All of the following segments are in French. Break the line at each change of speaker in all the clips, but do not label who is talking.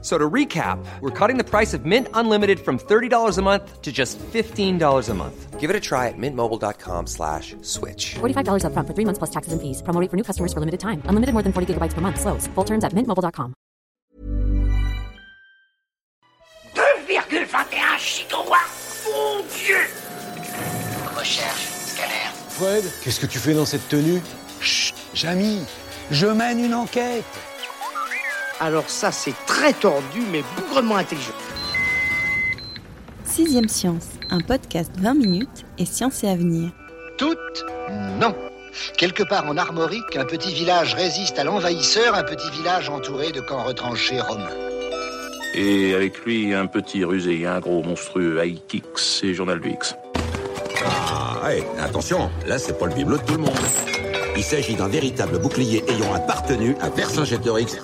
So to recap, we're cutting the price of Mint Unlimited from $30 a month to just $15 a month. Give it a try at mintmobile.com slash switch.
$45 upfront for three months plus taxes and fees. Promo rate for new customers for limited time. Unlimited more than 40 gigabytes per month. Slows. Full terms at mintmobile.com.
2,21 gigawatts Mon Dieu
Recherche, scanner.
Fred, qu'est-ce que tu fais dans cette tenue
Chut, Jamy, je mène une enquête.
Alors ça, c'est très tordu, mais bougrement intelligent.
Sixième Science, un podcast 20 minutes et science et avenir.
Toutes Non. Quelque part en Armorique, un petit village résiste à l'envahisseur, un petit village entouré de camps retranchés romains.
Et avec lui, un petit rusé, un gros monstrueux, X et Journal du X.
Ah, ouais, attention, là c'est pas le bibelot de tout le monde. Il s'agit d'un véritable bouclier ayant appartenu à Vercingétorix.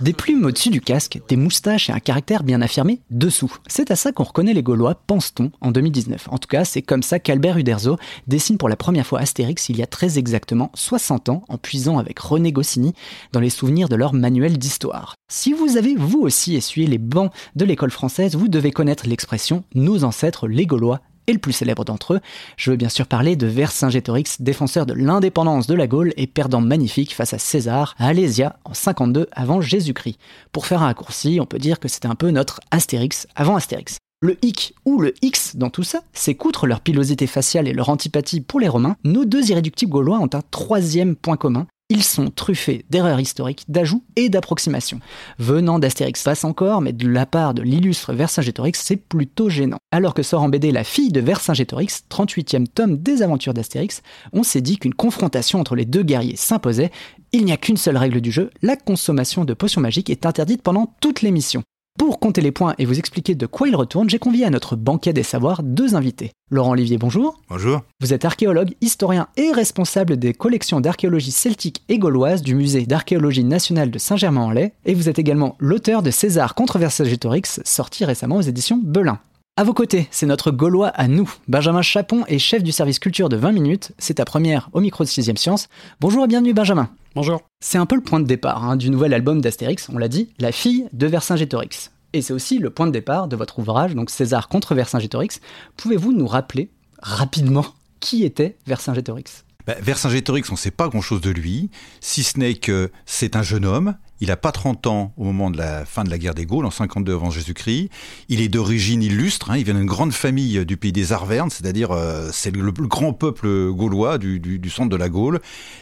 Des plumes au-dessus du casque, des moustaches et un caractère bien affirmé dessous. C'est à ça qu'on reconnaît les Gaulois, pense-t-on, en 2019. En tout cas, c'est comme ça qu'Albert Uderzo dessine pour la première fois Astérix il y a très exactement 60 ans, en puisant avec René Goscinny dans les souvenirs de leur manuel d'histoire. Si vous avez vous aussi essuyé les bancs de l'école française, vous devez connaître l'expression nos ancêtres les Gaulois et le plus célèbre d'entre eux, je veux bien sûr parler de Vercingétorix, défenseur de l'indépendance de la Gaule et perdant magnifique face à César à Alésia en 52 avant Jésus-Christ. Pour faire un raccourci, on peut dire que c'était un peu notre Astérix avant Astérix. Le hic ou le X dans tout ça, c'est qu'outre leur pilosité faciale et leur antipathie pour les Romains, nos deux irréductibles gaulois ont un troisième point commun, ils sont truffés d'erreurs historiques, d'ajouts et d'approximations. Venant d'Astérix passe encore, mais de la part de l'illustre Vercingétorix, c'est plutôt gênant. Alors que sort en BD La fille de Vercingétorix, 38e tome des aventures d'Astérix, on s'est dit qu'une confrontation entre les deux guerriers s'imposait. Il n'y a qu'une seule règle du jeu, la consommation de potions magiques est interdite pendant toute l'émission. Pour compter les points et vous expliquer de quoi il retourne, j'ai convié à notre banquet des savoirs deux invités. Laurent Olivier, bonjour.
Bonjour.
Vous êtes archéologue, historien et responsable des collections d'archéologie celtique et gauloise du musée d'archéologie nationale de Saint-Germain-en-Laye et vous êtes également l'auteur de César contre Vercingétorix, sorti récemment aux éditions Belin. À vos côtés, c'est notre Gaulois à nous. Benjamin Chapon est chef du service culture de 20 minutes. C'est ta première au micro de 6ème Science. Bonjour et bienvenue Benjamin.
Bonjour.
C'est un peu le point de départ hein, du nouvel album d'Astérix, on l'a dit, La fille de Vercingétorix. Et c'est aussi le point de départ de votre ouvrage, donc César contre Vercingétorix. Pouvez-vous nous rappeler rapidement qui était Vercingétorix?
Bah, Vercingétorix, on ne sait pas grand-chose de lui, si ce n'est que c'est un jeune homme, il n'a pas 30 ans au moment de la fin de la guerre des Gaules, en 52 avant Jésus-Christ. Il est d'origine illustre, hein, il vient d'une grande famille du pays des Arvernes, c'est-à-dire euh, c'est le, le, grand peuple gaulois du, centre de la Gaule.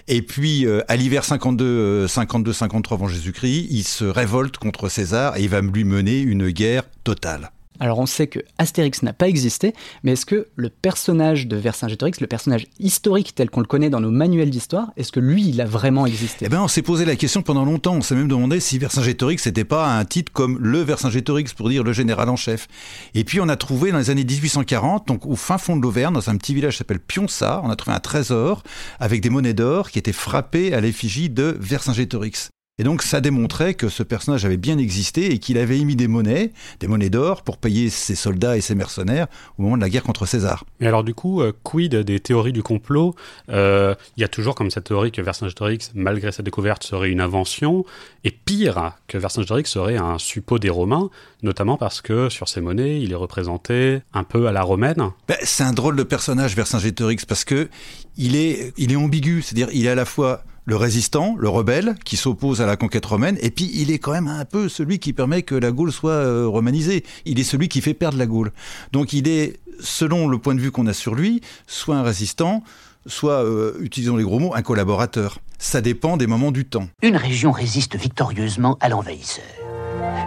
Et puis euh, à l'hiver 52, 52, 53 avant Jésus-Christ, il se révolte contre César et il va lui mener une guerre totale.
Alors on sait que Astérix n'a pas existé, mais est-ce que le personnage de Vercingétorix, le personnage historique tel qu'on le connaît dans nos manuels d'histoire, est-ce que lui, il a vraiment existé?
Eh bien, on s'est posé la question pendant longtemps. On s'est même demandé si Vercingétorix n'était pas un titre comme le Vercingétorix pour dire le général en chef. Et puis on a trouvé dans les années 1840, donc au fin fond de l'Auvergne, dans un petit village qui s'appelle Pionça, on a trouvé un trésor avec des monnaies d'or qui étaient frappées à l'effigie de Vercingétorix. Et donc ça démontrait que ce personnage avait bien existé et qu'il avait émis des monnaies, des monnaies d'or, pour payer ses soldats et ses mercenaires au moment de la guerre contre César.
Et alors du coup, euh, quid des théories du complot? Il euh, y a toujours comme cette théorie que Vercingétorix, malgré sa découverte, serait une invention, et pire, que Vercingétorix serait un suppôt des Romains, notamment parce que sur ces monnaies, il est représenté un peu à la romaine.
Ben, c'est un drôle de personnage, Vercingétorix, parce que il est, il est ambigu, c'est-à-dire il est à la fois le résistant, le rebelle, qui s'oppose à la conquête romaine, et puis il est quand même un peu celui qui permet que la Gaule soit euh, romanisée. Il est celui qui fait perdre la Gaule. Donc il est, selon le point de vue qu'on a sur lui, soit un résistant, soit, euh, utilisons les gros mots, un collaborateur. Ça dépend des moments du temps.
Une région résiste victorieusement à l'envahisseur.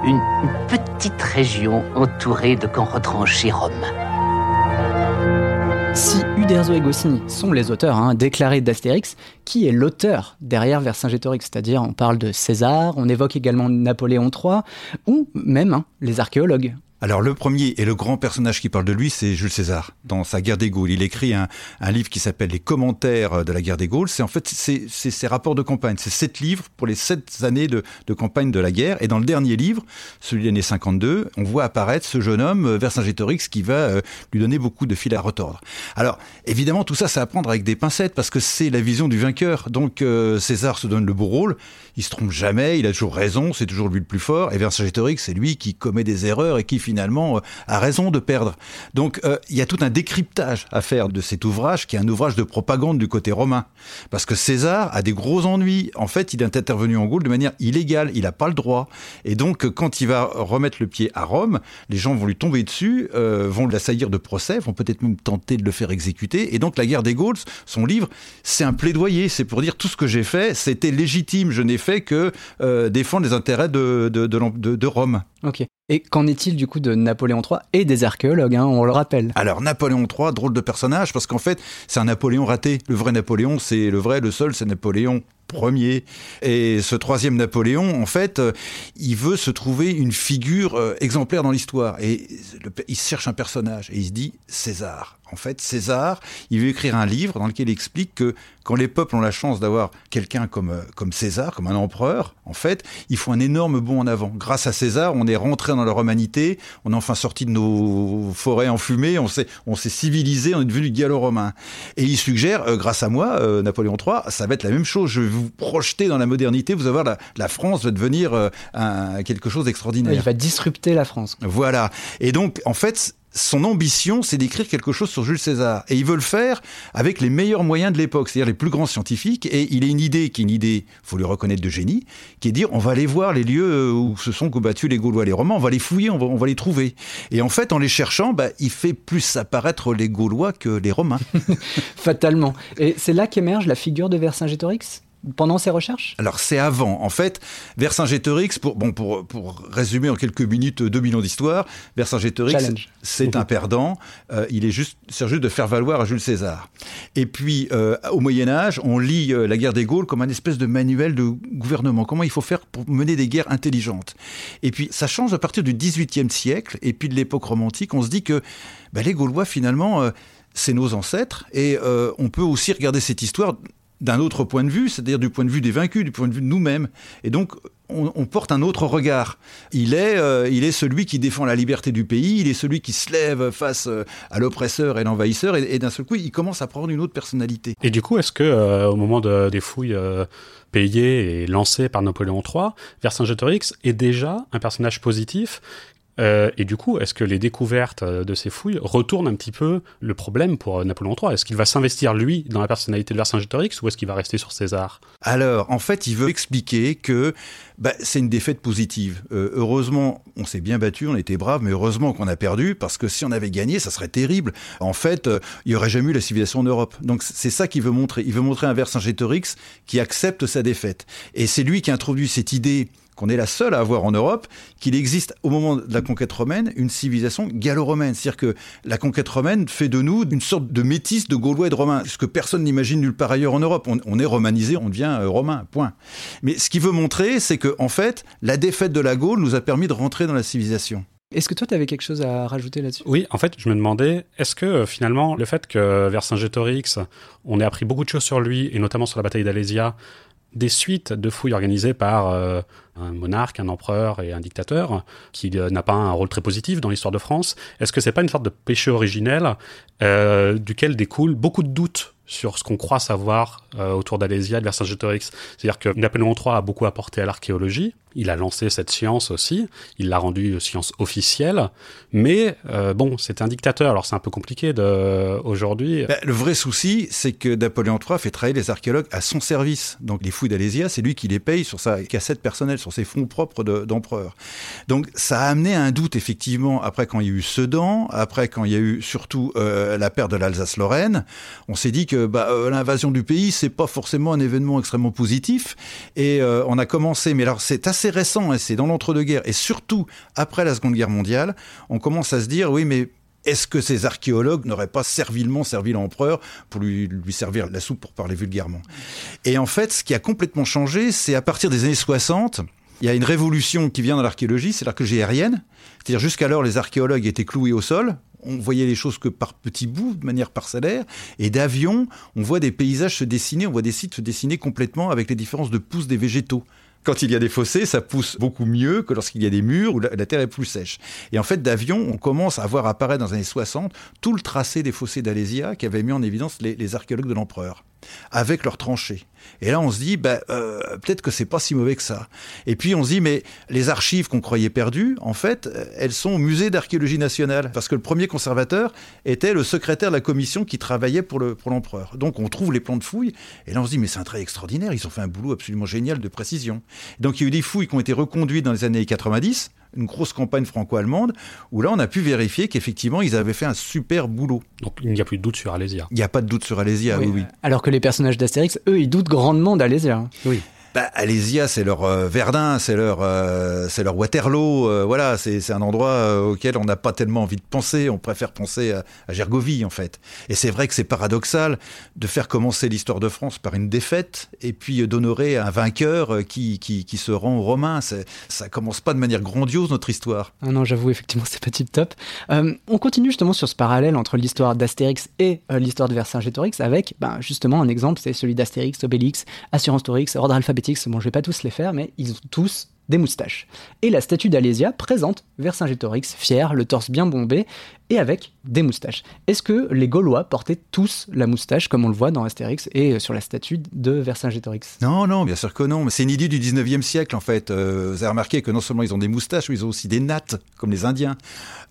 Une, une petite région entourée de camps retranchés romains.
Si Uderzo et Goscinny sont les auteurs hein, déclarés d'Astérix, qui est l'auteur derrière Vercingétorix? C'est-à-dire, on parle de César, on évoque également Napoléon III, ou même hein, les archéologues.
Alors le premier et le grand personnage qui parle de lui, c'est Jules César. Dans sa guerre des Gaules, il écrit un, livre qui s'appelle Les commentaires de la guerre des Gaules. C'est en fait c'est ses rapports de campagne. C'est sept livres pour les sept années de, campagne de la guerre. Et dans le dernier livre, celui de l'année 52, on voit apparaître ce jeune homme, euh, Vercingétorix, qui va euh, lui donner beaucoup de fil à retordre. Alors évidemment, tout ça, c'est à prendre avec des pincettes parce que c'est la vision du vainqueur. Donc euh, César se donne le beau rôle. Il se trompe jamais. Il a toujours raison. C'est toujours lui le plus fort. Et Vercingétorix, c'est lui qui commet des erreurs et qui finalement a raison de perdre. Donc il y a tout un décryptage à faire de cet ouvrage qui est un ouvrage de propagande du côté romain. Parce que César a des gros ennuis. En fait, il est intervenu en Gaule de manière illégale. Il n'a pas le droit. Et donc, quand il va remettre le pied à Rome, les gens vont lui tomber dessus, euh, vont l'assaillir de procès, vont peut-être même tenter de le faire exécuter. Et donc, la guerre des Gaules, son livre, c'est un plaidoyer. C'est pour dire tout ce que j'ai fait, c'était légitime. Je n'ai fait que euh, défendre les intérêts de Rome.
Ok. Et qu'en est-il du coup de Napoléon III et des archéologues, hein, on le rappelle?
Alors Napoléon III, drôle de personnage, parce qu'en fait c'est un Napoléon raté. Le vrai Napoléon, c'est le vrai, le seul, c'est Napoléon premier. Et ce troisième Napoléon, en fait, euh, il veut se trouver une figure euh, exemplaire dans l'histoire. Et il cherche un personnage et il se dit César. En fait, César, il veut écrire un livre dans lequel il explique que quand les peuples ont la chance d'avoir quelqu'un comme, euh, comme César, comme un empereur, en fait, il faut un énorme bond en avant. Grâce à César, on est rentré dans leur humanité, on est enfin sorti de nos forêts enfumées, on s'est, on s'est civilisé, on est devenu gallo-romain. Et il suggère, grâce à moi, Napoléon III, ça va être la même chose. Je vais vous projeter dans la modernité, vous allez voir, la, la France va devenir un, quelque chose d'extraordinaire.
Il va disrupter la France.
Voilà. Et donc, en fait, son ambition, c'est d'écrire quelque chose sur Jules César. Et il veut le faire avec les meilleurs moyens de l'époque, c'est-à-dire les plus grands scientifiques. Et il a une idée, qui est une idée, faut lui reconnaître, de génie, qui est de dire on va aller voir les lieux euh, où se sont combattus les Gaulois, les Romains, on va les fouiller, on va, on va les trouver. Et en fait, en les cherchant, bah, il fait plus apparaître les Gaulois que les Romains.
Fatalement. Et c'est là qu'émerge la figure de Vercingétorix? Pendant ces recherches?
Alors c'est avant. En fait, Vercingétorix, pour, bon, pour, pour résumer en quelques minutes 2 millions d'histoires, Vercingétorix, c'est un perdant. Euh, il est juste, c'est juste de faire valoir à Jules César. Et puis, euh, au Moyen Âge, on lit euh, la guerre des Gaules comme un espèce de manuel de gouvernement. Comment il faut faire pour mener des guerres intelligentes? Et puis, ça change à partir du XVIIIe siècle et puis de l'époque romantique. On se dit que bah, les Gaulois, finalement, c'est nos ancêtres et on peut aussi regarder cette histoire d'un autre point de vue, c'est-à-dire du point de vue des vaincus, du point de vue de nous-mêmes. Et donc, on, porte un autre regard. Il est, euh, il est celui qui défend la liberté du pays, il est celui qui se lève face euh, à l'oppresseur et l'envahisseur, et, d'un seul coup, il commence à prendre une autre personnalité.
Et du coup, est-ce que euh, au moment des fouilles payées et lancées par Napoléon III, Vercingétorix est déjà un personnage positif euh, et du coup, est-ce que les découvertes euh, de ces fouilles retournent un petit peu le problème pour euh, Napoléon III Est-ce qu'il va s'investir, lui, dans la personnalité de Vercingétorix ou est-ce qu'il va rester sur César?
Alors, en fait, il veut expliquer que bah, c'est une défaite positive. heureusement, on s'est bien battu, on était braves, mais heureusement qu'on a perdu, parce que si on avait gagné, ça serait terrible. En fait, il n'y aurait jamais eu la civilisation en Europe. Donc c'est ça qu'il veut montrer. Il veut montrer un Vercingétorix qui accepte sa défaite. Et c'est lui qui a introduit cette idée qu'on est la seule à avoir en Europe, qu'il existe au moment de la conquête romaine une civilisation gallo-romaine. C'est-à-dire que la conquête romaine fait de nous une sorte de métis de Gaulois et de Romains, ce que personne n'imagine nulle part ailleurs en Europe. On, est romanisé, on devient euh, romain, point. Mais ce qu'il veut montrer, c'est que en fait, la défaite de la Gaule nous a permis de rentrer dans la civilisation.
Est-ce que toi, tu avais quelque chose à rajouter là-dessus?
Oui, en fait, je me demandais, est-ce que euh, finalement, le fait que Vercingétorix, on ait appris beaucoup de choses sur lui, et notamment sur la bataille d'Alésia, des suites de fouilles organisées par euh, un monarque, un empereur et un dictateur, qui euh, n'a pas un rôle très positif dans l'histoire de France. Est-ce que c'est pas une sorte de péché originel euh, duquel découle beaucoup de doutes sur ce qu'on croit savoir autour d'Alésia et de Vercingétorix? C'est-à-dire que Napoléon III a beaucoup apporté à l'archéologie, il a lancé cette science aussi, il l'a rendue science officielle, mais euh, bon, c'est un dictateur, alors c'est un peu compliqué de aujourd'hui.
Ben, le vrai souci, c'est que Napoléon III fait travailler les archéologues à son service. Donc les fouilles d'Alésia, c'est lui qui les paye sur sa cassette personnelle, sur ses fonds propres d'empereur. Donc ça a amené un doute effectivement après quand il y a eu Sedan, après quand il y a eu surtout euh, la perte de l'Alsace-Lorraine, on s'est dit que bah, euh, l'invasion du pays, c'est pas forcément un événement extrêmement positif, et on a commencé, mais alors c'est assez récent, et c'est dans l'entre-deux-guerres, et surtout après la Seconde Guerre mondiale, on commence à se dire, oui, mais est-ce que ces archéologues n'auraient pas servilement servi l'empereur pour lui, servir la soupe, pour parler vulgairement? Et en fait, ce qui a complètement changé, c'est à partir des années 60, Il y a une révolution qui vient dans l'archéologie, c'est l'archéologie aérienne. C'est-à-dire jusqu'alors, les archéologues étaient cloués au sol. On voyait les choses que par petits bouts, de manière parcellaire. Et d'avion, on voit des paysages se dessiner, on voit des sites se dessiner complètement avec les différences de pousse des végétaux. Quand il y a des fossés, ça pousse beaucoup mieux que lorsqu'il y a des murs où la, terre est plus sèche. Et en fait, d'avion, on commence à voir apparaître dans les années 60 tout le tracé des fossés d'Alésia qui avait mis en évidence les archéologues de l'empereur avec leurs tranchées. Et là, on se dit, bah, euh, peut-être que c'est pas si mauvais que ça. Et puis, on se dit, mais les archives qu'on croyait perdues, en fait, elles sont au musée d'archéologie nationale. Parce que le premier conservateur était le secrétaire de la commission qui travaillait pour le pour l'empereur. Donc, on trouve les plans de fouilles. Et là, on se dit, mais c'est un travail extraordinaire. Ils ont fait un boulot absolument génial de précision. Donc, il y a eu des fouilles qui ont été reconduites dans les années 90 une grosse campagne franco-allemande, où là, on a pu vérifier qu'effectivement, ils avaient fait un super boulot.
Donc, il n'y a plus de doute sur Alésia.
Il n'y a pas de doute sur Alésia, oui, oui.
Alors que les personnages d'Astérix, eux, ils doutent grandement d'Alésia.
Oui.
Bah, Alésia, c'est leur euh, Verdun, c'est leur, euh, Waterloo. euh, voilà, c'est un endroit auquel on n'a pas tellement envie de penser. On préfère penser à, Gergovie, en fait. Et c'est vrai que c'est paradoxal de faire commencer l'histoire de France par une défaite et puis d'honorer un vainqueur qui, qui, se rend aux Romains. Ça commence pas de manière grandiose notre histoire.
Ah non, j'avoue, effectivement, c'est pas tip top. Euh, on continue justement sur ce parallèle entre l'histoire d'Astérix et l'histoire de Vercingétorix avec ben, justement un exemple, c'est celui d'Astérix, Obélix, Assurance Torix, Ordre Bon, je vais pas tous les faire, mais ils ont tous des moustaches. Et la statue d'Alésia présente Vercingétorix fier, le torse bien bombé et avec des moustaches. Est-ce que les Gaulois portaient tous la moustache comme on le voit dans Astérix et euh, sur la statue de Vercingétorix?
Non, non, bien sûr que non. Mais c'est une idée du 19e siècle, en fait. Euh, vous avez remarqué que non seulement ils ont des moustaches, mais ils ont aussi des nattes, comme les Indiens.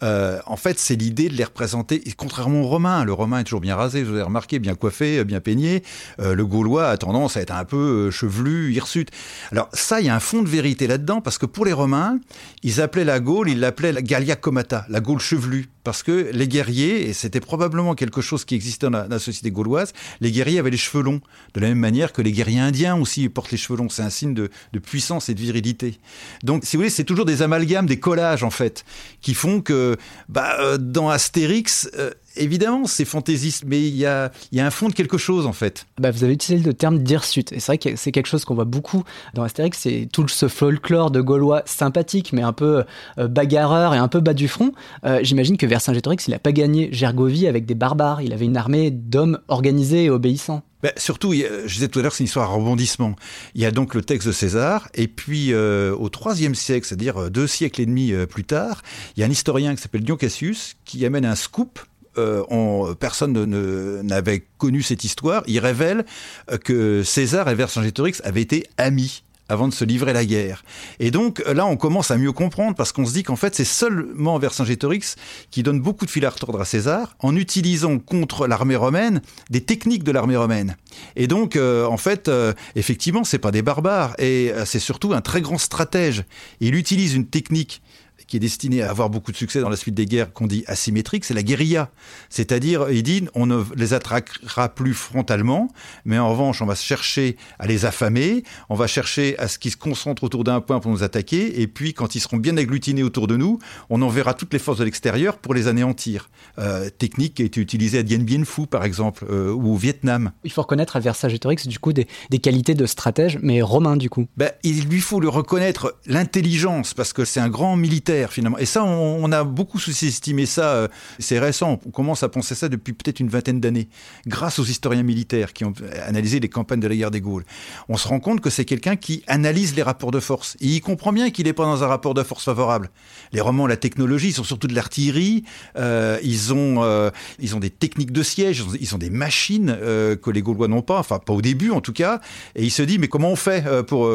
Euh, en fait, c'est l'idée de les représenter, contrairement aux Romains. Le Romain est toujours bien rasé, vous avez remarqué, bien coiffé, bien peigné. Le Gaulois a tendance à être un peu chevelu, hirsute. Alors ça, il y a un fond de vérité là-dedans, parce que pour les Romains, ils appelaient la Gaule, ils l'appelaient la Gallia Comata, la Gaule chevelue. Parce que les guerriers, et c'était probablement quelque chose qui existait dans la, société gauloise, les guerriers avaient les cheveux longs. De la même manière que les guerriers indiens aussi portent les cheveux longs. C'est un signe de, de puissance et de virilité. Donc, si vous voulez, c'est toujours des amalgames, des collages, en fait, qui font que, bah, euh, dans Astérix, euh, évidemment, c'est fantaisiste, mais il y a, il y a un fond de quelque chose, en fait.
Bah, vous avez utilisé le terme d'hirsute. Et c'est vrai que c'est quelque chose qu'on voit beaucoup dans Astérix. C'est tout ce folklore de Gaulois sympathique, mais un peu euh, bagarreur et un peu bas du front. Euh, J'imagine que Vercingétorix, il n'a pas gagné Gergovie avec des barbares. Il avait une armée d'hommes organisés et obéissants.
Ben, surtout, a- je disais tout à l'heure, c'est une histoire à rebondissement. Il y a donc le texte de César, et puis euh, au IIIe siècle, c'est-à-dire deux siècles et demi plus tard, il y a un historien qui s'appelle Dion Cassius qui amène un scoop. Euh, on- personne ne- ne- n'avait connu cette histoire. Il révèle euh, que César et Vercingétorix avaient été amis avant de se livrer la guerre. Et donc euh, là, on commence à mieux comprendre parce qu'on se dit qu'en fait, c'est seulement Vercingétorix qui donne beaucoup de fil à retordre à César en utilisant contre l'armée romaine des techniques de l'armée romaine. Et donc, en fait, euh, effectivement, c'est pas des barbares et c'est surtout un très grand stratège. Il utilise une technique qui est destinée à avoir beaucoup de succès dans la suite des guerres qu'on dit asymétrique, c'est la guérilla. C'est-à-dire, il dit, on ne les attaquera plus frontalement, mais en revanche, on va chercher à les affamer, on va chercher à ce qu'ils se concentrent autour d'un point pour nous attaquer, et puis quand ils seront bien agglutinés autour de nous, on enverra toutes les forces de l'extérieur pour les anéantir. Euh, technique qui a été utilisée à Dien Bien Phu, par exemple, euh, ou au Vietnam.
Il faut reconnaître à Vercingétorix, du coup, des, des qualités de stratège, mais romain, du coup.
Ben, il lui faut le reconnaître l'intelligence parce que c'est un grand militaire finalement. Et ça, on, a beaucoup sous-estimé ça. euh, C'est récent. On commence à penser ça depuis peut-être une vingtaine d'années, grâce aux historiens militaires qui ont analysé les campagnes de la guerre des Gaules. On se rend compte que c'est quelqu'un qui analyse les rapports de force. Et il comprend bien qu'il n'est pas dans un rapport de force favorable. Les romans, la technologie, ils sont surtout de l'artillerie. euh, ils ont, euh, ils ont des techniques de siège. Ils ont, des machines que les Gaulois n'ont pas. Enfin, pas au début en tout cas. Et il se dit, mais comment on fait pour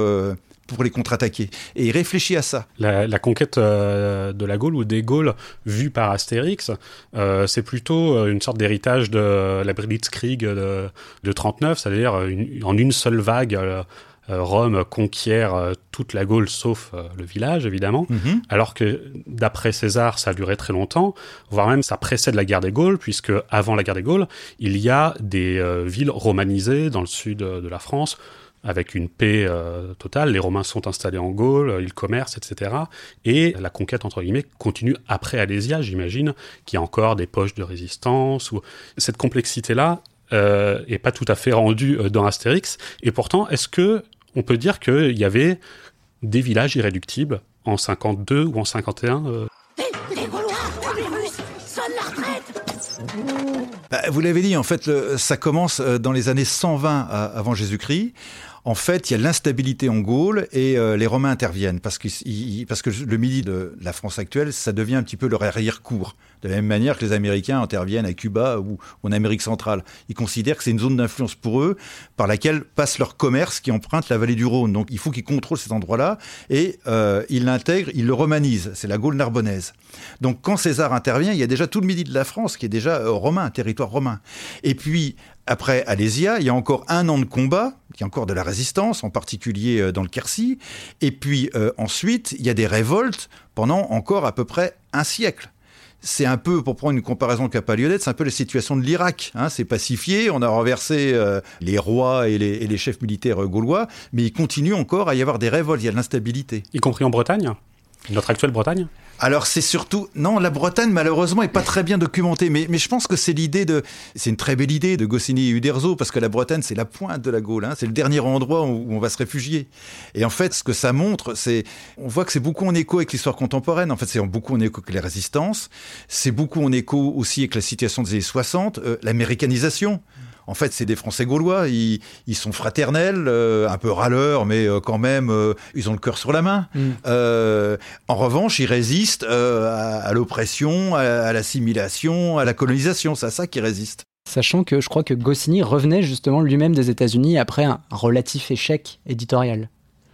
pour les contre-attaquer. Et il réfléchit à ça.
La, la conquête euh, de la Gaule ou des Gaules vue par Astérix, euh, c'est plutôt euh, une sorte d'héritage de la Blitzkrieg de, de 39, c'est-à-dire une- en une seule vague. euh, Rome conquiert toute la Gaule sauf le village évidemment,
Mhm.
alors que d'après César ça a duré très longtemps, voire même ça précède la guerre des Gaules puisque avant la guerre des Gaules il y a des villes romanisées dans le sud de la France avec une paix euh, totale. Les Romains sont installés en Gaule, euh, ils commercent, etc. Et la conquête, entre guillemets, continue après Alésia, j'imagine, qu'il y a encore des poches de résistance. Ou... Cette complexité-là euh, est pas tout à fait rendue euh, dans Astérix. Et pourtant, est-ce que on peut dire qu'il y avait des villages irréductibles en 52 ou en 51. euh?
Les Gaulois, Romulus, sonne la retraite
Bah, vous l'avez dit, en fait, ça commence dans les années 120 à- avant Jésus-Christ. En fait, il y a l'instabilité en Gaule et euh, les Romains interviennent parce que, parce que le midi de la France actuelle, ça devient un petit peu leur arrière-cour. De la même manière que les Américains interviennent à Cuba ou, ou en Amérique centrale. Ils considèrent que c'est une zone d'influence pour eux par laquelle passe leur commerce qui emprunte la vallée du Rhône. Donc il faut qu'ils contrôlent cet endroit-là et euh, ils l'intègrent, ils le romanisent. C'est la Gaule narbonnaise. Donc quand César intervient, il y a déjà tout le midi de la France qui est déjà euh, romain, territoire romain. Et puis après Alésia, il y a encore un an de combat, il y a encore de la résistance, en particulier euh, dans le Quercy. Et puis euh, ensuite, il y a des révoltes pendant encore à peu près un siècle. C'est un peu, pour prendre une comparaison qui n'a pas lieu d'être, c'est un peu la situation de l'Irak. Hein, c'est pacifié, on a renversé euh, les rois et les, et les chefs militaires gaulois, mais il continue encore à y avoir des révoltes, il y a de l'instabilité.
Y compris en Bretagne? Notre actuelle Bretagne?
Alors c'est surtout non la Bretagne malheureusement est pas très bien documentée mais, mais je pense que c'est l'idée de c'est une très belle idée de Goscinny et Uderzo parce que la Bretagne c'est la pointe de la Gaule hein, c'est le dernier endroit où on va se réfugier. Et en fait ce que ça montre c'est on voit que c'est beaucoup en écho avec l'histoire contemporaine. En fait c'est beaucoup en écho avec les résistances. C'est beaucoup en écho aussi avec la situation des années 60 euh, l'américanisation en fait, c'est des Français gaulois. Ils, ils sont fraternels, euh, un peu râleurs, mais euh, quand même, euh, ils ont le cœur sur la main.
Mm.
En revanche, ils résistent à, à l'oppression, à, à l'assimilation, à la colonisation. C'est à ça qu'ils résistent.
Sachant que je crois que Goscinny revenait justement lui-même des États-Unis après un relatif échec éditorial.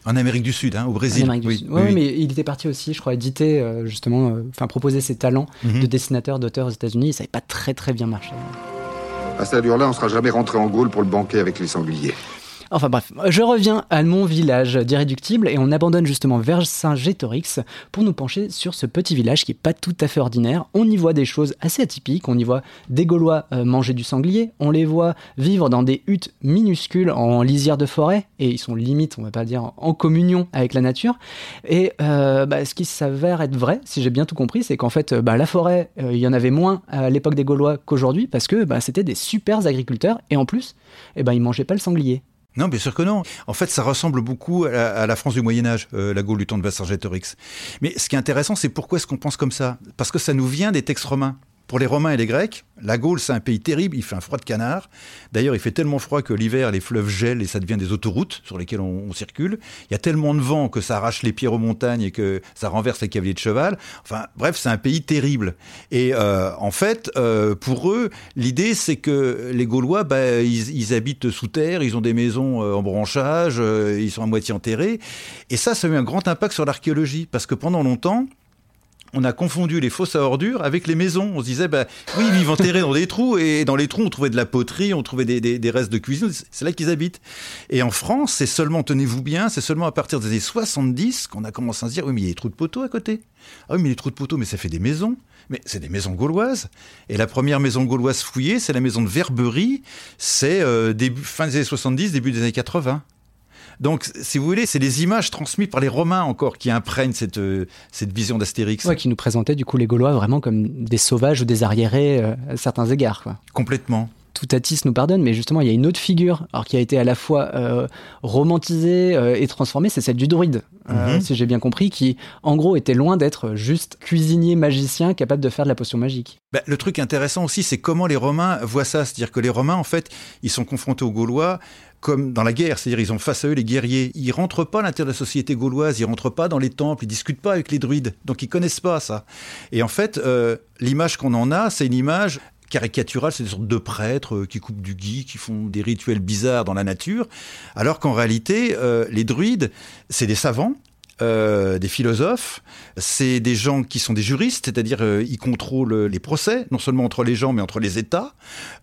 En Amérique du Sud, hein, au Brésil. Oui,
mais il était parti aussi, je crois, éditer euh, justement, euh, enfin proposer ses talents
Mhm.
de dessinateur, d'auteur aux États-Unis. Ça n'avait pas très très bien marché.
À cette allure-là, on sera jamais rentré en Gaule pour le banquet avec les sangliers.
Enfin bref, je reviens à mon village d'Irréductible et on abandonne justement Vercingétorix pour nous pencher sur ce petit village qui est pas tout à fait ordinaire. On y voit des choses assez atypiques, on y voit des Gaulois euh, manger du sanglier, on les voit vivre dans des huttes minuscules en lisière de forêt et ils sont limite, on va pas dire, en communion avec la nature. Et euh, bah, ce qui s'avère être vrai, si j'ai bien tout compris, c'est qu'en fait, bah, la forêt, euh, il y en avait moins à l'époque des Gaulois qu'aujourd'hui parce que bah, c'était des super agriculteurs et en plus, eh ben, ils mangeaient pas le sanglier.
Non, bien sûr que non. En fait, ça ressemble beaucoup à la, France du Moyen Âge, euh, la Gaule du temps de Vercingétorix. Mais ce qui est intéressant, c'est pourquoi est-ce qu'on pense comme ça? Parce que ça nous vient des textes romains. Pour les Romains et les Grecs, la Gaule, c'est un pays terrible, il fait un froid de canard. D'ailleurs, il fait tellement froid que l'hiver, les fleuves gèlent et ça devient des autoroutes sur lesquelles on, circule. Il y a tellement de vent que ça arrache les pierres aux montagnes et que ça renverse les cavaliers de cheval. Enfin, bref, c'est un pays terrible. Et euh, en fait, euh, pour eux, l'idée, c'est que les Gaulois, bah, ils, ils habitent sous terre, ils ont des maisons euh, en branchage, ils sont à moitié enterrés. Et ça, ça a eu un grand impact sur l'archéologie, parce que pendant longtemps, on a confondu les fosses à ordures avec les maisons. On se disait, bah, oui, ils vivent enterrés dans des trous, et dans les trous, on trouvait de la poterie, on trouvait des, restes de cuisine. C'est là qu'ils habitent. Et en France, c'est seulement, tenez-vous bien, c'est seulement à partir des années 70 qu'on a commencé à se dire, oui, mais il y a des trous de poteaux à côté. Ah oui, mais les trous de poteaux, mais ça fait des maisons. Mais c'est des maisons gauloises. Et la première maison gauloise fouillée, c'est la maison de Verberie. C'est euh, début, fin des années 70, début des années 80. Donc, si vous voulez, c'est les images transmises par les Romains encore qui imprègnent cette, euh, cette vision d'Astérix.
Ouais, qui nous présentait du coup les Gaulois vraiment comme des sauvages ou des arriérés euh, à certains égards. Quoi.
Complètement.
Tout Atis nous pardonne, mais justement, il y a une autre figure alors, qui a été à la fois euh, romantisée euh, et transformée, c'est celle du druide, euh,
Mhm.
si j'ai bien compris, qui en gros était loin d'être juste cuisinier magicien capable de faire de la potion magique.
Bah, le truc intéressant aussi, c'est comment les Romains voient ça. C'est-à-dire que les Romains, en fait, ils sont confrontés aux Gaulois comme dans la guerre. C'est-à-dire ils ont face à eux les guerriers. Ils rentrent pas à l'intérieur de la société gauloise, ils rentrent pas dans les temples, ils discutent pas avec les druides. Donc ils connaissent pas ça. Et en fait, euh, l'image qu'on en a, c'est une image caricaturale, c'est des sortes de prêtres euh, qui coupent du gui, qui font des rituels bizarres dans la nature, alors qu'en réalité, euh, les druides, c'est des savants, euh, des philosophes, c'est des gens qui sont des juristes, c'est-à-dire euh, ils contrôlent les procès, non seulement entre les gens, mais entre les États.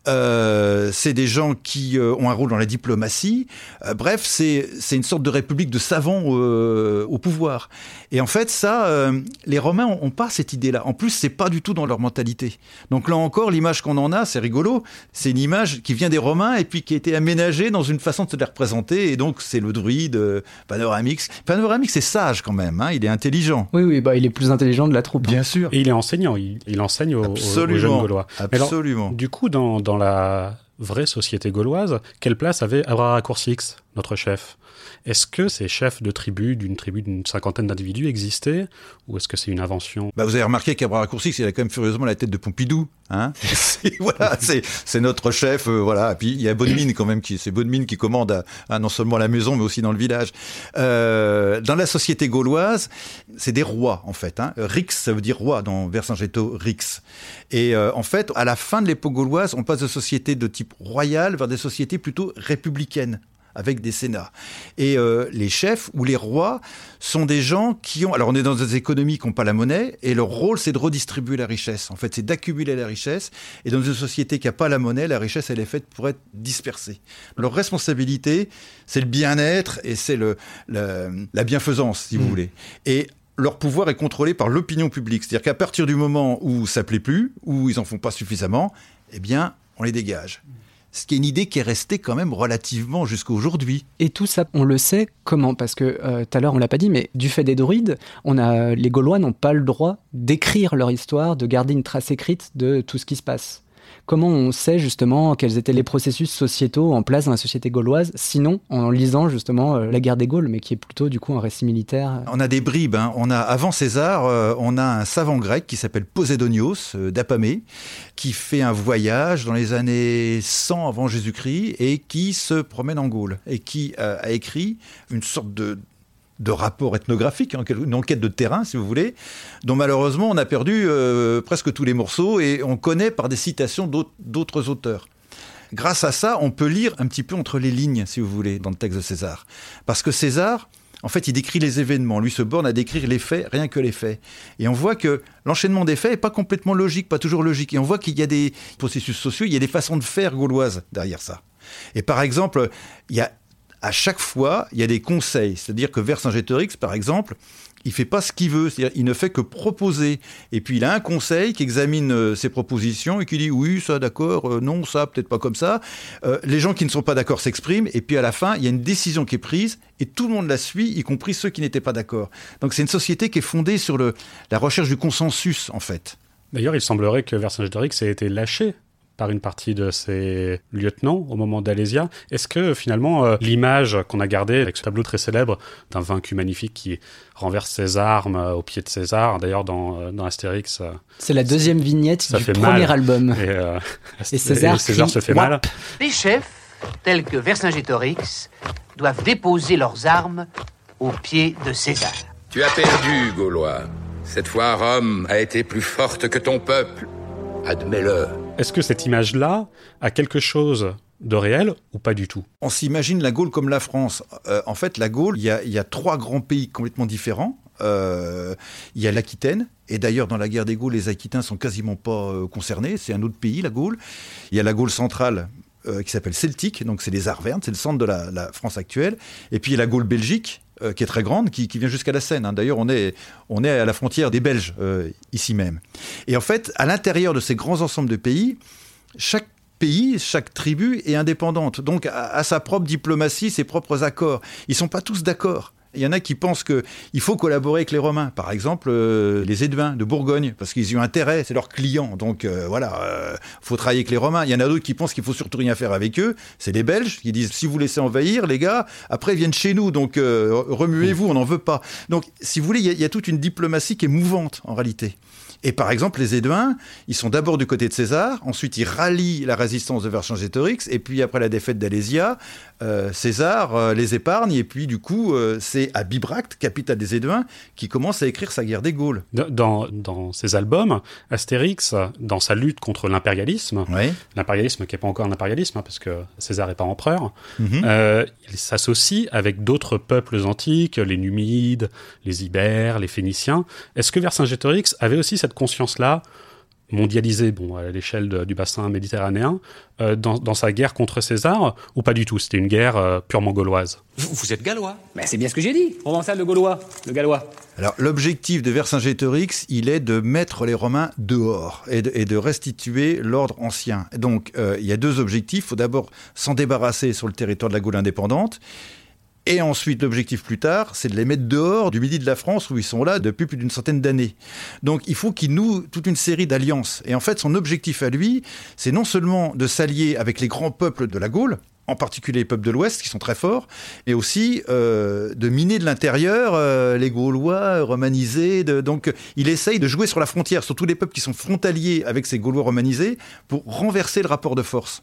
Euh, c'est des gens qui ont un rôle dans la diplomatie. Bref, c'est une sorte de république de savants au pouvoir. Et en fait, ça, les Romains ont, pas cette idée-là. En plus, c'est pas du tout dans leur mentalité. Donc là encore, l'image qu'on en a, c'est rigolo. C'est une image qui vient des Romains et puis qui a été aménagée dans une façon de se les représenter. Et donc, c'est le druide Panoramix. Panoramix, c'est sage quand même. Hein, il est intelligent.
Oui, oui, bah, il est plus intelligent de la troupe.
Bien sûr.
Et il est enseignant, il, il enseigne aux, jeunes Gaulois. Alors,
Absolument.
du coup, dans, dans la vraie société gauloise, quelle place avait Abrara Coursix notre chef? Est-ce que ces chefs de tribu, d'une tribu d'une cinquantaine d'individus existaient ou est-ce que c'est une invention?
Bah Vous avez remarqué qu'à raccourci, il a quand même furieusement la tête de Pompidou. Hein? Voilà, c'est notre chef. Euh, voilà. Et puis il y a Bonne quand même, qui c'est Bonne qui commande à, non seulement à la maison mais aussi dans le village. Euh, dans la société gauloise, c'est des rois en fait. Hein. Rix, ça veut dire roi dans Vercingétorix. Rix. Et euh, en fait, à la fin de l'époque gauloise, on passe de sociétés de type royal vers des sociétés plutôt républicaines avec des sénats. Et euh, les chefs ou les rois sont des gens qui ont... Alors on est dans des économies qui n'ont pas la monnaie, et leur rôle c'est de redistribuer la richesse. En fait, c'est d'accumuler la richesse, et dans une société qui n'a pas la monnaie, la richesse elle est faite pour être dispersée. Leur responsabilité, c'est le bien-être et c'est le, la bienfaisance, si vous mmh. voulez. Et leur pouvoir est contrôlé par l'opinion publique. C'est-à-dire qu'à partir du moment où ça plaît plus, où ils en font pas suffisamment, eh bien, on les dégage ce qui est une idée qui est restée quand même relativement jusqu'à aujourd'hui.
Et tout ça, on le sait comment? Parce que euh, tout à l'heure, on l'a pas dit, mais du fait des druides, on a, les Gaulois n'ont pas le droit d'écrire leur histoire, de garder une trace écrite de tout ce qui se passe. Comment on sait justement quels étaient les processus sociétaux en place dans la société gauloise, sinon en lisant justement euh, la guerre des Gaules, mais qui est plutôt du coup un récit militaire
On a des bribes. Hein. On a avant César, euh, on a un savant grec qui s'appelle Posédonios euh, d'Apamée, qui fait un voyage dans les années 100 avant Jésus-Christ et qui se promène en Gaule et qui a écrit une sorte de de rapport ethnographique, hein, une enquête de terrain, si vous voulez, dont malheureusement on a perdu euh, presque tous les morceaux et on connaît par des citations d'autres auteurs. Grâce à ça, on peut lire un petit peu entre les lignes, si vous voulez, dans le texte de César. Parce que César, en fait, il décrit les événements. Lui se borne à décrire les faits, rien que les faits. Et on voit que l'enchaînement des faits n'est pas complètement logique, pas toujours logique. Et on voit qu'il y a des processus sociaux, il y a des façons de faire gauloises derrière ça. Et par exemple, il y a à chaque fois, il y a des conseils. C'est-à-dire que Vercingétorix, par exemple, il fait pas ce qu'il veut, c'est-à-dire il ne fait que proposer. Et puis il a un conseil qui examine euh, ses propositions et qui dit oui, ça d'accord, euh, non, ça peut-être pas comme ça. Euh, les gens qui ne sont pas d'accord s'expriment et puis à la fin, il y a une décision qui est prise et tout le monde la suit, y compris ceux qui n'étaient pas d'accord. Donc c'est une société qui est fondée sur le, la recherche du consensus en fait.
D'ailleurs, il semblerait que Vercingétorix ait été lâché par une partie de ses lieutenants au moment d'Alésia. Est-ce que finalement euh, l'image qu'on a gardée avec ce tableau très célèbre d'un vaincu magnifique qui renverse ses armes euh, au pied de César, d'ailleurs dans, euh, dans Astérix...
C'est la deuxième vignette du premier album.
Et, César, se fait mal.
Les chefs, tels que Vercingétorix, doivent déposer leurs armes au pied de César.
Tu as perdu, Gaulois. Cette fois, Rome a été plus forte que ton peuple. Admets-le.
Est-ce que cette image-là a quelque chose de réel ou pas du tout?
On s'imagine la Gaule comme la France. Euh, en fait, la Gaule, il y, a, trois grands pays complètement différents. Euh, il y a l'Aquitaine, et d'ailleurs dans la guerre des Gaules, les Aquitains sont quasiment pas euh, concernés, c'est un autre pays, la Gaule. Il y a la Gaule centrale, qui s'appelle Celtique, donc c'est les Arvernes, c'est le centre de la, la, France actuelle. Et puis il y a la Gaule Belgique, euh, qui est très grande, qui, vient jusqu'à la Seine. Hein. D'ailleurs, on est, on est à la frontière des Belges, euh, ici même. Et en fait, à l'intérieur de ces grands ensembles de pays, chaque pays, chaque tribu est indépendante, donc a, sa propre diplomatie, ses propres accords. Ils ne sont pas tous d'accord. Il y en a qui pensent qu'il faut collaborer avec les Romains. Par exemple, euh, les Éduins de Bourgogne, parce qu'ils y ont intérêt, c'est leurs clients. Donc euh, voilà, il euh, faut travailler avec les Romains. Il y en a d'autres qui pensent qu'il faut surtout rien faire avec eux. C'est les Belges qui disent si vous laissez envahir, les gars, après ils viennent chez nous. Donc remuez-vous, on n'en veut pas. Donc si vous voulez, il y, a toute une diplomatie qui est mouvante en réalité. Et par exemple, les Éduins, ils sont d'abord du côté de César, ensuite ils rallient la résistance de Vercingétorix, et puis après la défaite d'Alésia, euh, César euh, les épargne, et puis du coup, euh, c'est à Bibracte, capitale des Éduins, qui commence à écrire sa guerre des Gaules.
Dans, dans ses albums, Astérix, dans sa lutte contre l'impérialisme, l'impérialisme qui n'est pas encore un impérialisme, hein, parce que César n'est pas empereur, mhm. il s'associe avec d'autres peuples antiques, les Numides, les Ibères, les Phéniciens. Est-ce que Vercingétorix avait aussi cette conscience-là mondialisée bon, à l'échelle du bassin méditerranéen euh, dans, sa guerre contre César ou pas du tout? C'était une guerre euh, purement gauloise.
Vous, êtes gallois Mais c'est bien ce que j'ai dit. Provençal de gaulois, le gallois.
Alors l'objectif de Vercingétorix, il est de mettre les Romains dehors et de, restituer l'ordre ancien. Donc euh, il y a deux objectifs. Il faut d'abord s'en débarrasser sur le territoire de la Gaule indépendante. Et ensuite, l'objectif plus tard, c'est de les mettre dehors du midi de la France où ils sont là depuis plus d'une centaine d'années. Donc il faut qu'il noue toute une série d'alliances. Et en fait, son objectif à lui, c'est non seulement de s'allier avec les grands peuples de la Gaule, en particulier les peuples de l'Ouest qui sont très forts, et aussi euh, de miner de l'intérieur euh, les Gaulois romanisés. De, donc il essaye de jouer sur la frontière, sur tous les peuples qui sont frontaliers avec ces Gaulois romanisés, pour renverser le rapport de force.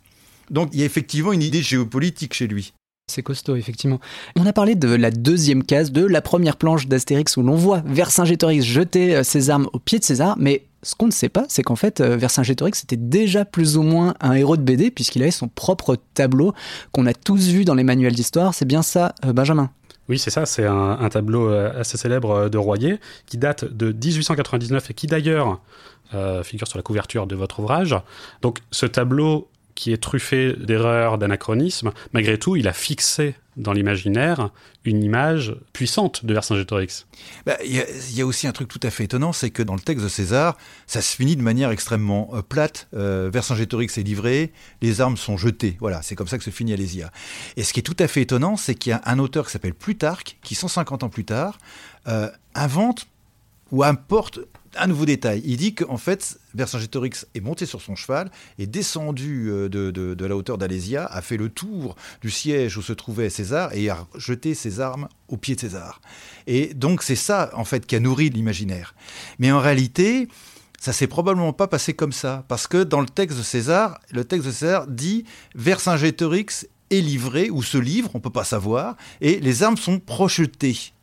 Donc il y a effectivement une idée géopolitique chez lui.
C'est costaud, effectivement. On a parlé de la deuxième case, de la première planche d'Astérix où l'on voit Vercingétorix jeter euh, ses armes au pied de César, mais ce qu'on ne sait pas, c'est qu'en fait, euh, Vercingétorix était déjà plus ou moins un héros de BD, puisqu'il avait son propre tableau qu'on a tous vu dans les manuels d'histoire. C'est bien ça, euh, Benjamin?
Oui, c'est ça, c'est un, tableau assez célèbre de Royer qui date de 1899 et qui d'ailleurs figure sur la couverture de votre ouvrage. Donc ce tableau qui est truffé d'erreurs, d'anachronismes, malgré tout, il a fixé dans l'imaginaire une image puissante de Vercingétorix.
Bah, il y, a aussi un truc tout à fait étonnant, c'est que dans le texte de César, ça se finit de manière extrêmement euh, plate. Euh, Vercingétorix est livré, les armes sont jetées. Voilà, c'est comme ça que se finit Alésia. Et ce qui est tout à fait étonnant, c'est qu'il y a un auteur qui s'appelle Plutarque, qui 150 ans plus tard, euh, invente ou importe un nouveau détail. Il dit qu'en fait, Vercingétorix est monté sur son cheval, est descendu euh, de, la hauteur d'Alésia, a fait le tour du siège où se trouvait César et a jeté ses armes au pied de César. Et donc c'est ça, en fait, qui a nourri l'imaginaire. Mais en réalité, ça s'est probablement pas passé comme ça, parce que dans le texte de César, le texte de César dit Vercingétorix est livré ou se livre, on peut pas savoir, et les armes sont projetées.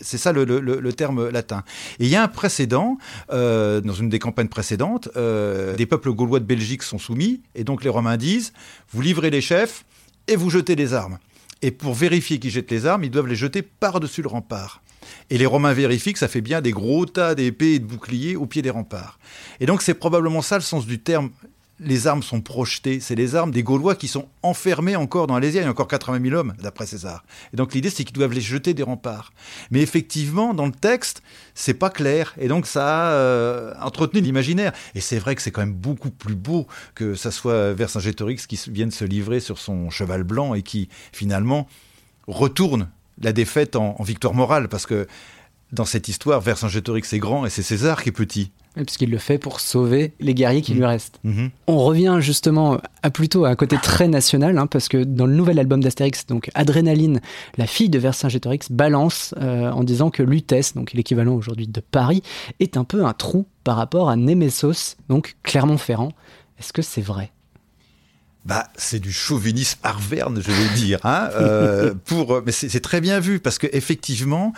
C'est ça le, terme latin. Et il y a un précédent, euh, dans une des campagnes précédentes, euh, des peuples gaulois de Belgique sont soumis, et donc les Romains disent, vous livrez les chefs et vous jetez les armes. Et pour vérifier qu'ils jettent les armes, ils doivent les jeter par-dessus le rempart. Et les Romains vérifient que ça fait bien des gros tas d'épées et de boucliers au pied des remparts. Et donc c'est probablement ça le sens du terme les armes sont projetées. C'est les armes des Gaulois qui sont enfermés encore dans Alésia. Il y a encore 80 000 hommes, d'après César. Et donc l'idée, c'est qu'ils doivent les jeter des remparts. Mais effectivement, dans le texte, c'est pas clair. Et donc ça a euh, entretenu l'imaginaire. Et c'est vrai que c'est quand même beaucoup plus beau que ça soit Vercingétorix qui vienne se livrer sur son cheval blanc et qui, finalement, retourne la défaite en, victoire morale. Parce que dans cette histoire, Vercingétorix est grand et c'est César qui est petit
puisqu'il le fait pour sauver les guerriers qui lui mmh. restent.
Mmh.
On revient justement à plutôt à un côté très national, hein, parce que dans le nouvel album d'Astérix, donc Adrénaline, la fille de Vercingétorix balance euh, en disant que Lutèce, donc l'équivalent aujourd'hui de Paris, est un peu un trou par rapport à Némésos, donc Clermont-Ferrand. Est-ce que c'est vrai?
Bah, c'est du chauvinisme arverne, je vais dire. Hein, euh, pour, mais c'est très bien vu parce que effectivement,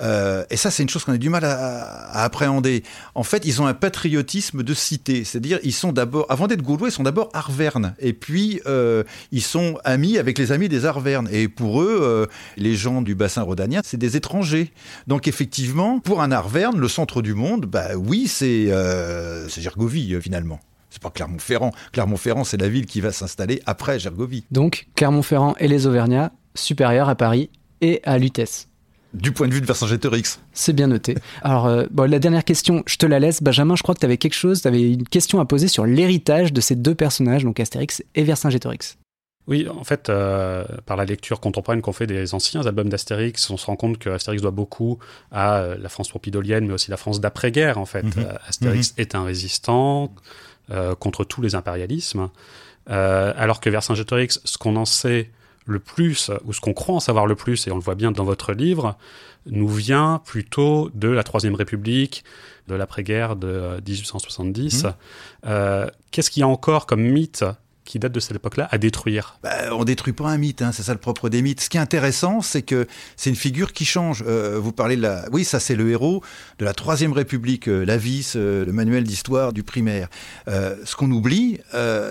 euh, et ça c'est une chose qu'on a du mal à, appréhender. En fait, ils ont un patriotisme de cité, c'est-à-dire ils sont d'abord, avant d'être gaulois, ils sont d'abord arvernes, et puis euh, ils sont amis avec les amis des arvernes. Et pour eux, euh, les gens du bassin rhodanien, c'est des étrangers. Donc effectivement, pour un arverne, le centre du monde, bah oui, c'est euh, Gergovie finalement. C'est pas Clermont-Ferrand. Clermont-Ferrand, c'est la ville qui va s'installer après Gergovie.
Donc, Clermont-Ferrand et les Auvergnats, supérieurs à Paris et à Lutèce.
Du point de vue de Vercingétorix.
C'est bien noté. Alors, euh, bon, la dernière question, je te la laisse. Benjamin, je crois que tu avais quelque chose, tu avais une question à poser sur l'héritage de ces deux personnages, donc Astérix et Vercingétorix.
Oui, en fait, euh, par la lecture contemporaine qu'on fait des anciens albums d'Astérix, on se rend compte que Astérix doit beaucoup à euh, la France pompidolienne, mais aussi la France d'après-guerre, en fait. Mhm. Astérix mhm. est un résistant, contre tous les impérialismes, euh, alors que Vercingétorix, ce qu'on en sait le plus, ou ce qu'on croit en savoir le plus, et on le voit bien dans votre livre, nous vient plutôt de la Troisième République, de l'après-guerre de 1870. Euh, mmh. Qu'est-ce qu'il y a encore comme mythe qui date de cette époque-là à détruire
bah, On détruit pas un mythe, hein, c'est ça le propre des mythes. Ce qui est intéressant, c'est que c'est une figure qui change. Euh, vous parlez de la... Oui, ça c'est le héros de la Troisième République, euh, la vis, euh, le manuel d'histoire du primaire. ce qu'on oublie,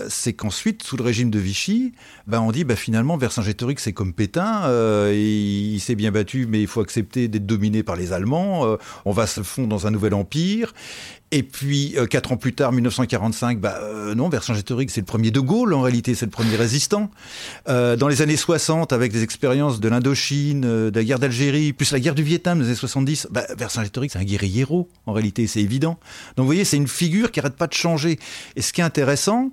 c'est qu'ensuite, sous le régime de Vichy, bah, on dit bah, finalement Vercingétorix c'est comme Pétain, il s'est bien battu, mais il faut accepter d'être dominé par les Allemands, on va se fondre dans un nouvel empire, et puis, euh, quatre ans plus tard, 1945, bah, euh, non, Vercingétorix, c'est le premier de Gaulle, en réalité, c'est le premier résistant. Euh, dans les années 60, avec des expériences de l'Indochine, de la guerre d'Algérie, plus la guerre du Vietnam, les années 70, bah, Vercingétorix, c'est un guerriero, en réalité, c'est évident. Donc, vous voyez, c'est une figure qui arrête pas de changer. Et ce qui est intéressant,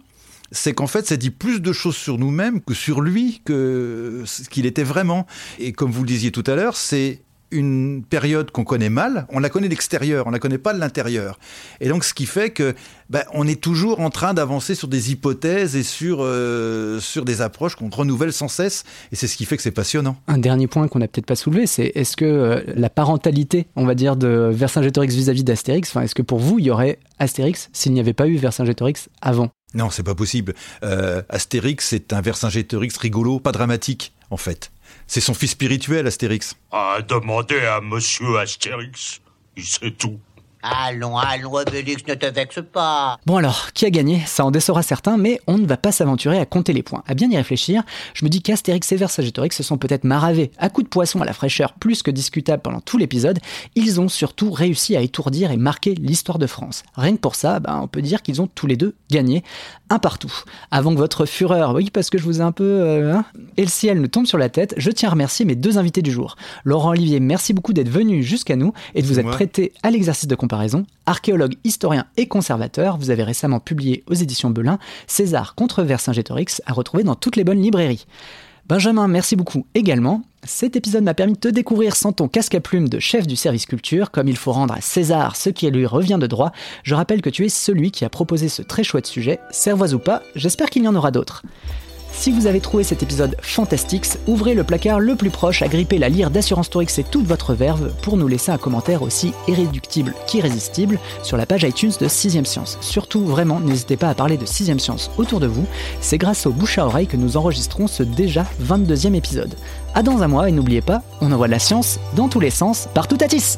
c'est qu'en fait, ça dit plus de choses sur nous-mêmes que sur lui, que ce qu'il était vraiment. Et comme vous le disiez tout à l'heure, c'est une période qu'on connaît mal, on la connaît d'extérieur, on la connaît pas de l'intérieur. Et donc, ce qui fait que ben, on est toujours en train d'avancer sur des hypothèses et sur, euh, sur des approches qu'on renouvelle sans cesse. Et c'est ce qui fait que c'est passionnant.
Un dernier point qu'on n'a peut-être pas soulevé, c'est est-ce que euh, la parentalité, on va dire, de Vercingétorix vis-à-vis d'Astérix, est-ce que pour vous, il y aurait Astérix s'il n'y avait pas eu Vercingétorix avant?
Non, c'est pas possible. Euh, Astérix, c'est un Vercingétorix rigolo, pas dramatique, en fait. C'est son fils spirituel, Astérix.
Ah, demandez à monsieur Astérix. Il sait tout.
Allons, allons, Obélix, ne te vexe pas.
Bon alors, qui a gagné? Ça en décevra certains, mais on ne va pas s'aventurer à compter les points. À bien y réfléchir, je me dis qu'Astérix et Vercingétorix se sont peut-être maravés à coups de poisson à la fraîcheur plus que discutable pendant tout l'épisode. Ils ont surtout réussi à étourdir et marquer l'histoire de France. Rien que pour ça, ben, on peut dire qu'ils ont tous les deux gagné un partout. Avant que votre fureur, oui parce que je vous ai un peu... euh, hein, et le ciel ne tombe sur la tête, je tiens à remercier mes deux invités du jour. Laurent Olivier, merci beaucoup d'être venu jusqu'à nous et de vous être prêté à l'exercice de comparaison. Archéologue, historien et conservateur, vous avez récemment publié aux éditions Belin César contre Vercingétorix à retrouver dans toutes les bonnes librairies. Benjamin, merci beaucoup également. Cet épisode m'a permis de te découvrir sans ton casque à plume de chef du service culture, comme il faut rendre à César ce qui lui revient de droit. Je rappelle que tu es celui qui a proposé ce très chouette sujet, servoise ou pas, j'espère qu'il y en aura d'autres. Si vous avez trouvé cet épisode fantastique, ouvrez le placard le plus proche, agrippez la lyre d'Assurance Tourix et toute votre verve pour nous laisser un commentaire aussi irréductible qu'irrésistible sur la page iTunes de 6ème Science. Surtout, vraiment, n'hésitez pas à parler de 6ème Science autour de vous. C'est grâce au bouche à oreille que nous enregistrons ce déjà 22e épisode. À dans un mois et n'oubliez pas, on envoie de la science dans tous les sens, partout à tis